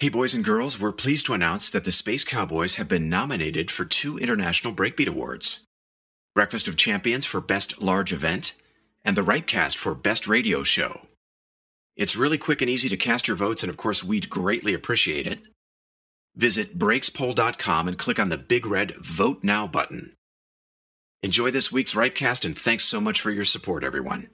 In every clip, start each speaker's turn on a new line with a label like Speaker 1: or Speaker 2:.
Speaker 1: Hey, boys and girls, we're pleased to announce that the Space Cowboys have been nominated for two International Breakbeat Awards Breakfast of Champions for Best Large Event, and the Ripecast for Best Radio Show. It's really quick and easy to cast your votes, and of course, we'd greatly appreciate it. Visit breakspoll.com and click on the big red Vote Now button. Enjoy this week's Ripecast, and thanks so much for your support, everyone.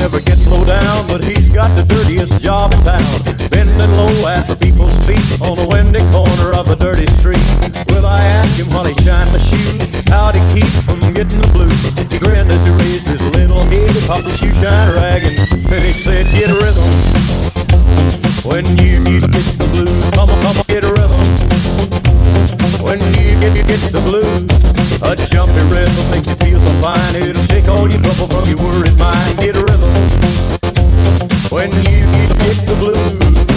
Speaker 2: never gets low down,
Speaker 3: but he's got the dirtiest job in town. Bending low at the people's feet on a windy corner of a dirty street. Will I ask him while he shined the
Speaker 2: shoe how he keep from getting the blues? He grinned as he raised his little head pop the shoe shine rag and then he said, "Get a rhythm."
Speaker 3: When
Speaker 1: you get the blues, come on, come on, get
Speaker 4: a rhythm. When you it, you get the blues. A jumpy rhythm makes you feel so fine. It'll shake all your trouble from your worried mind. Get a rhythm when you get the blues.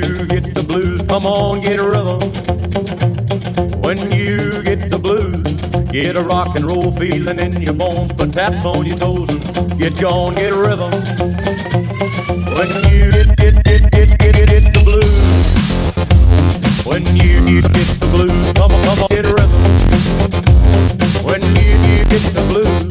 Speaker 4: you get the blues, come on, get a rhythm. When you get the blues, get a rock and roll feeling in your bones. Put taps on your toes and
Speaker 5: get gone, get a
Speaker 6: rhythm.
Speaker 3: When you get, get, get, get, get,
Speaker 6: get, get
Speaker 3: the blues. When you get, get the blues, come on, come
Speaker 7: on, get a rhythm.
Speaker 5: When
Speaker 7: you, you
Speaker 5: get
Speaker 3: the
Speaker 5: blues.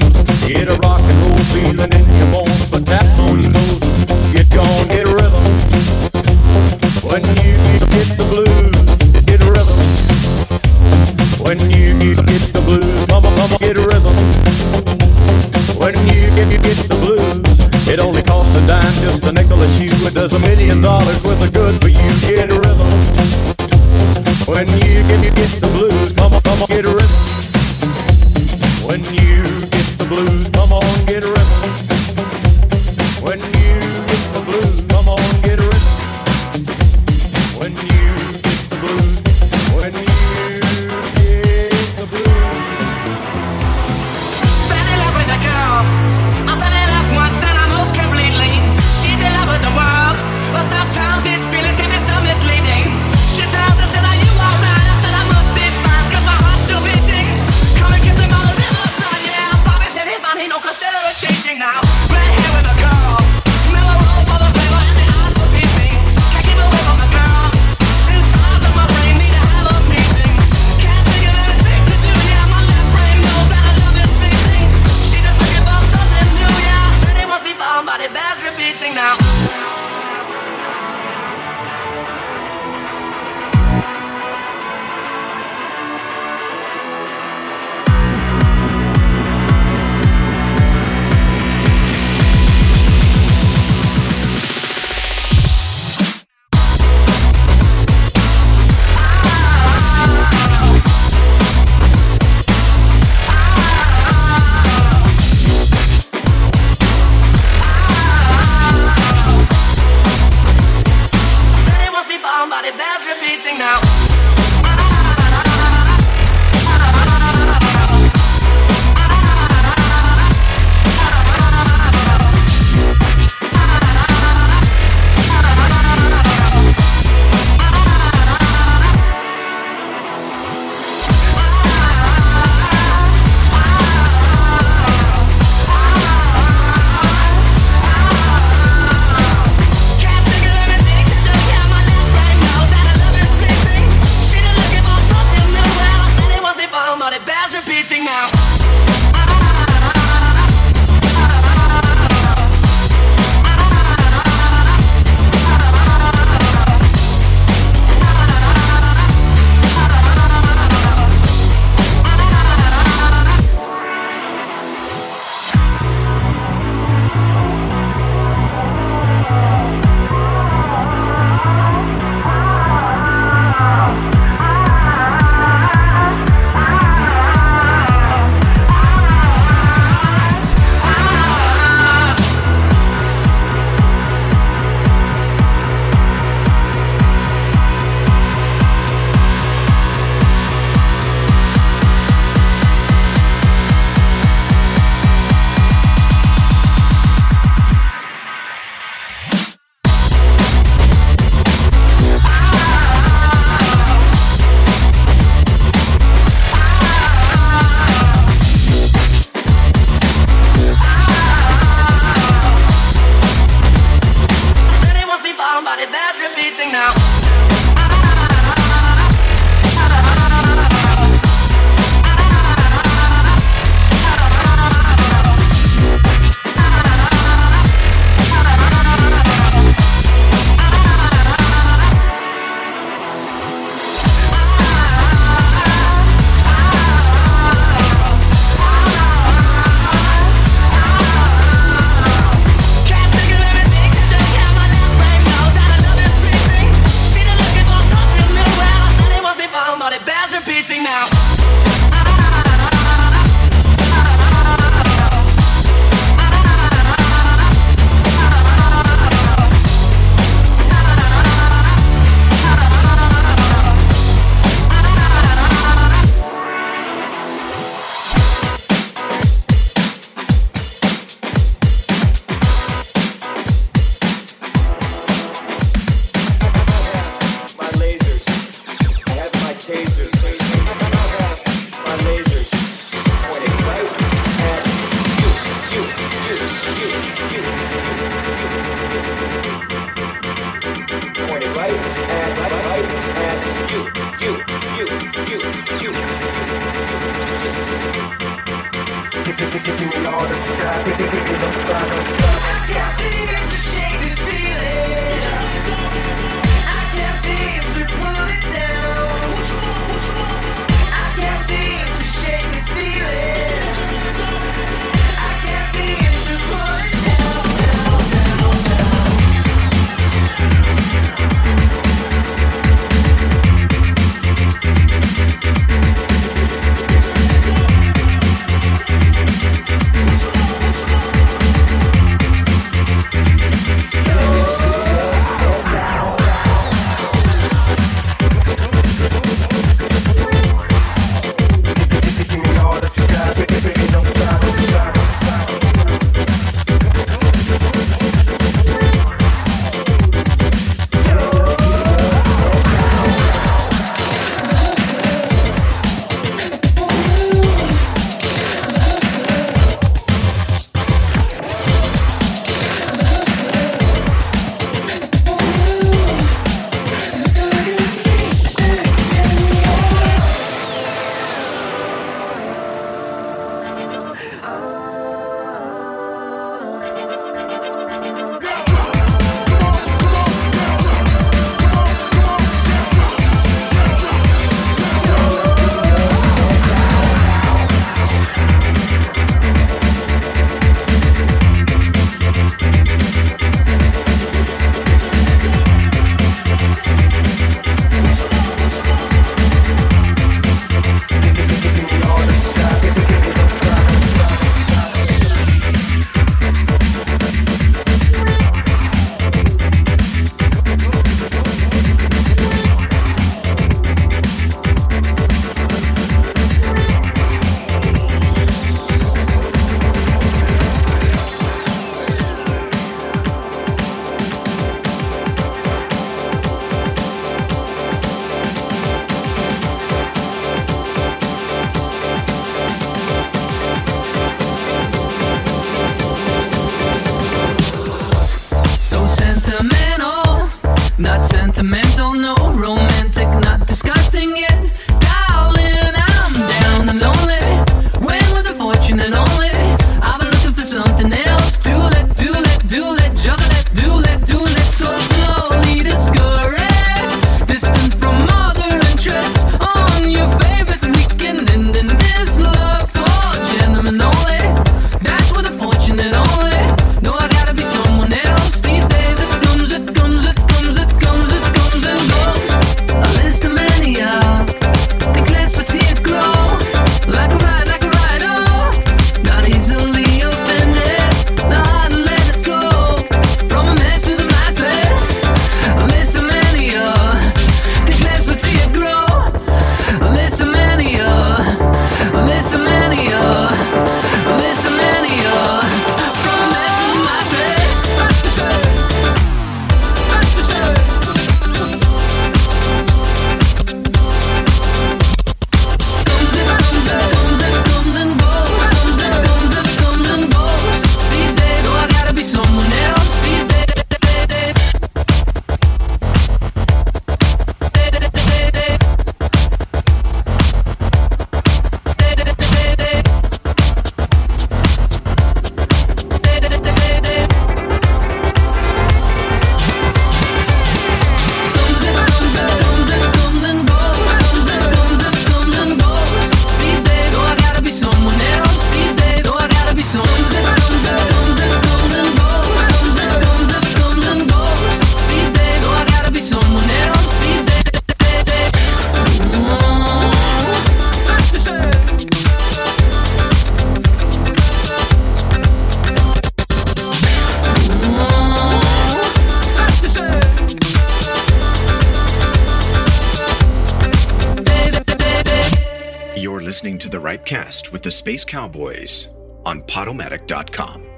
Speaker 3: With the
Speaker 5: Space Cowboys
Speaker 3: on Podomatic.com.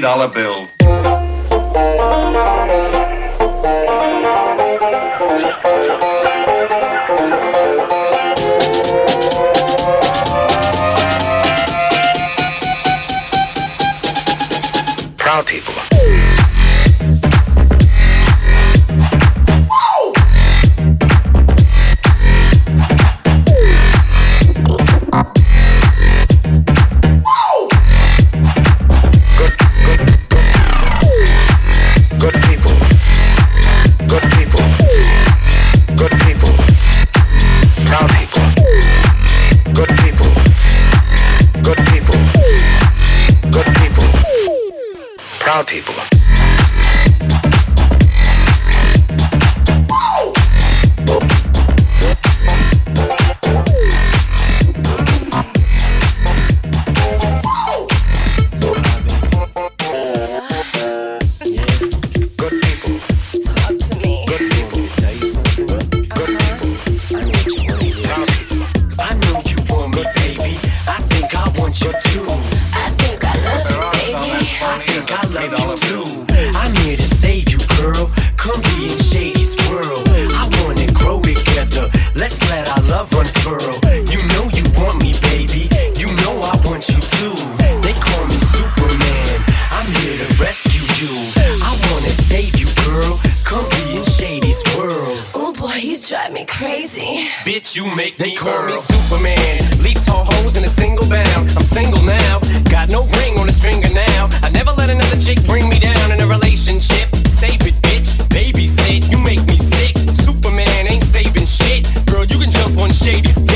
Speaker 5: $3 bill.
Speaker 3: me crazy. Bitch, you make they me call girl.
Speaker 7: me
Speaker 3: Superman. Leap tall hoes in a single bound. I'm single now. Got no ring on his finger now. I never let another chick bring me down in a relationship. Save it, bitch. Babysit. You make me sick. Superman ain't saving shit. Girl, you can jump on shady stuff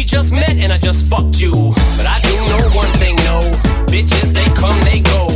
Speaker 3: we just met and I just fucked you. But I do know one thing, no. Bitches, they come, they go.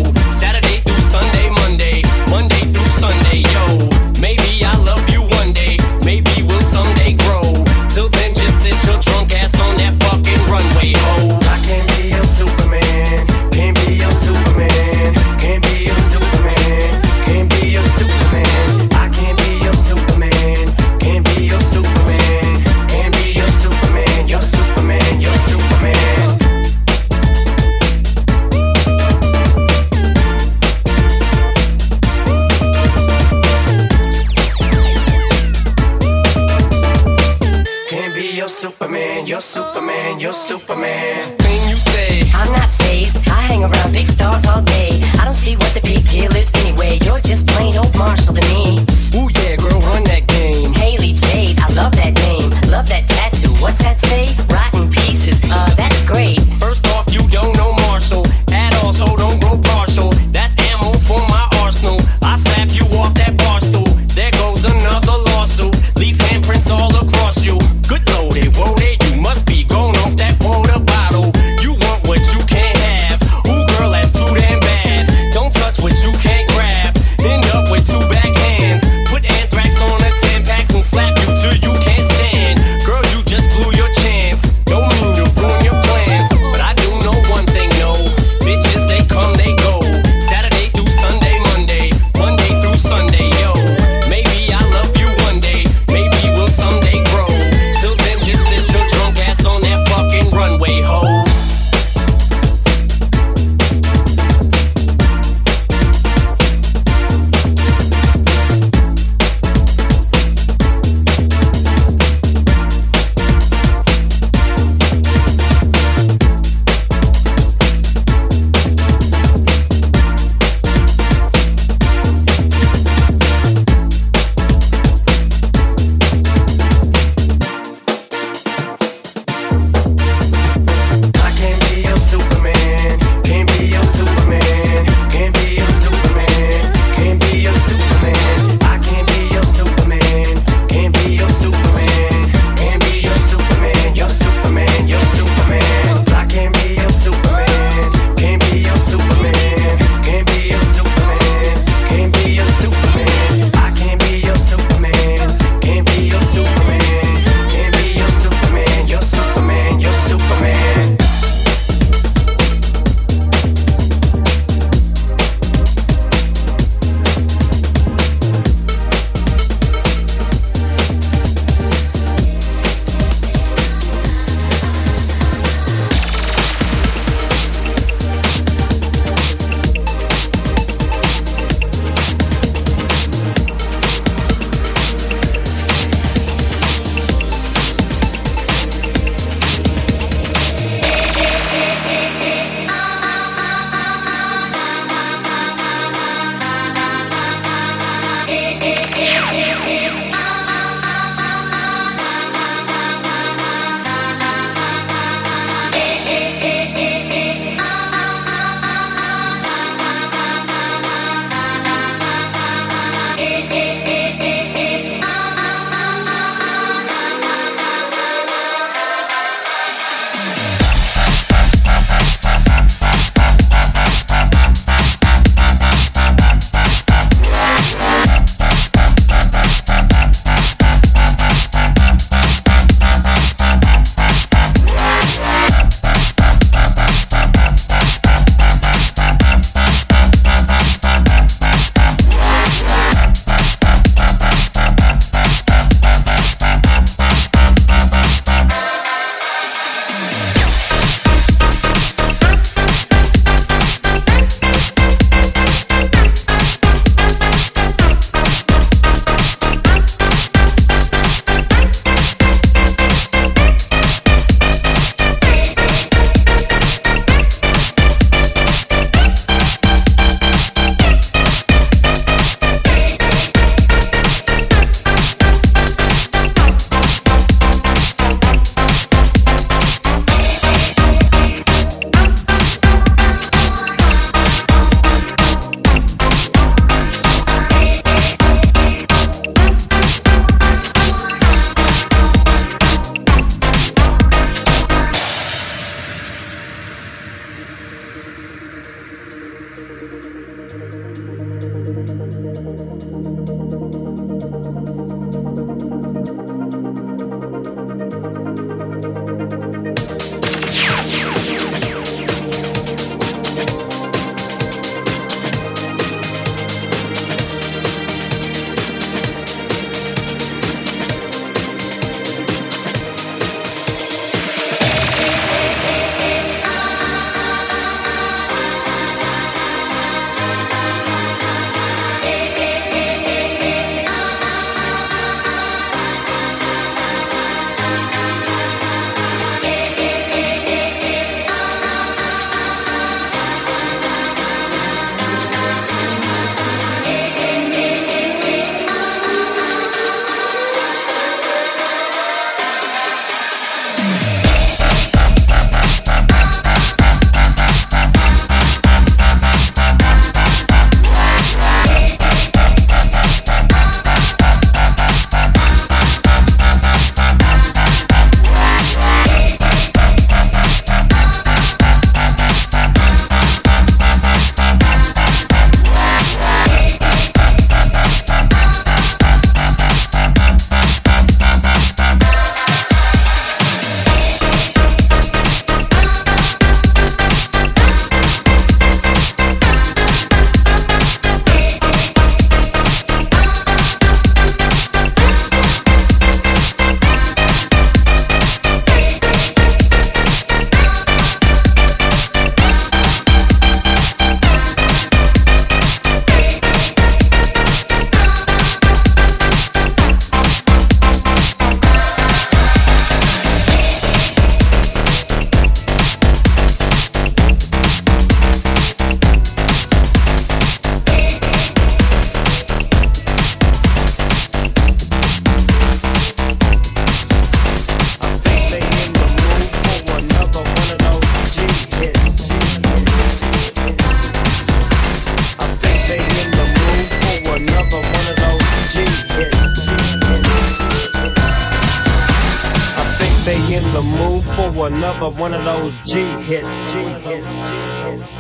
Speaker 8: For another one of those G hits. G hits. G hits.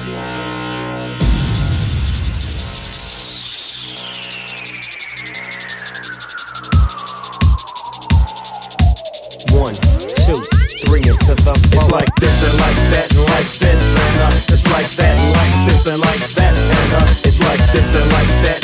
Speaker 8: G hits. One, two, three into the It's like this and like that and like this and uh, it's like that and like this and like that and uh, it's like this and like that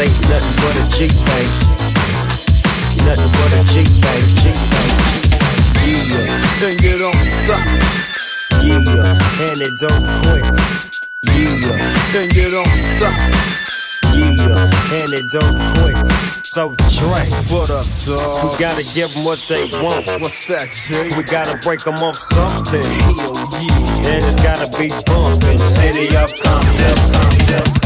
Speaker 8: ain't nothing but a G thing. Nothing but a G thing, G thing. Yeah, then you don't stop. Yeah, and it don't quit. Yeah, then you don't stop. Yeah, and it don't quit so Drake. What up, dog? We gotta give them what they want. What's that, Jay? We gotta break them off something. Hell yeah. And it's gotta be bumpin'. City of Compton, Compton.